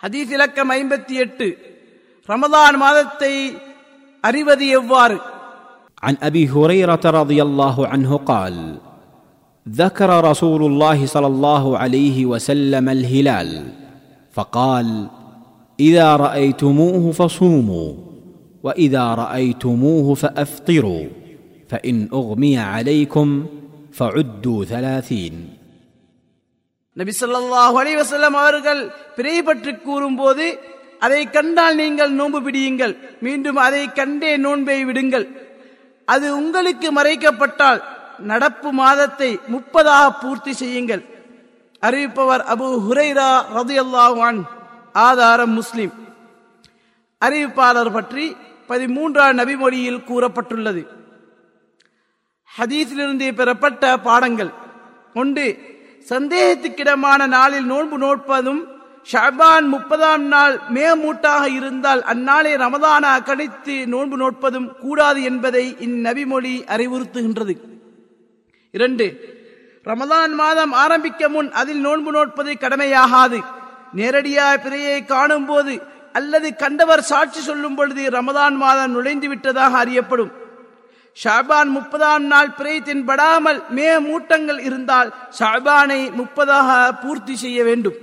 ஹதீஸ் இலக்கம் ஐம்பத்தி எட்டு ரமதான் மாதத்தை அறிவது எவ்வாறு عن ابي هريره رضي الله عنه قال ذكر رسول الله صلى الله عليه وسلم الهلال فقال اذا رايتموه فصوموا واذا رايتموه فافطروا فان اغمي عليكم فعدوا ثلاثين நபி ஸல்லல்லாஹு அலைஹி அவர்கள் பிறை பற்றி கூறும்போது அதை கண்டால் நீங்கள் நோன்பு பிடியுங்கள். மீண்டும் அதை கண்டே நோன்பை விடுங்கள். அது உங்களுக்கு மறைக்கப்பட்டால் நடப்பு மாதத்தை முப்பதாக பூர்த்தி செய்யுங்கள். அறிவிப்பவர் அபு ஹுரைரா ரது அல்லாஹான் ஆதாரம் முஸ்லிம். அறிவிப்பாளர் பற்றி பதிமூன்றாம் நபிமொழியில் கூறப்பட்டுள்ளது. ஹதீஸிலிருந்து பெறப்பட்ட பாடங்கள். ஒன்று சந்தேகத்துக்கிடமான நாளில் நோன்பு நோட்பதும் ஷபான் முப்பதாம் நாள் மேமூட்டாக இருந்தால் அந்நாளை ரமதான கணித்து நோன்பு நோட்பதும் கூடாது என்பதை இந்நபிமொழி அறிவுறுத்துகின்றது. இரண்டு ரமதான் மாதம் ஆரம்பிக்க முன் அதில் நோன்பு நோட்பது கடமையாகாது. நேரடியாக பிறையை காணும் போது அல்லது கண்டவர் சாட்சி சொல்லும் பொழுது ரமதான் மாதம் நுழைந்து விட்டதாக அறியப்படும். ஷாபான் முப்பதாம் நாள் பிறை தென்படாமல் மே மூட்டங்கள் இருந்தால் ஷாபானை முப்பதாக பூர்த்தி செய்ய வேண்டும்.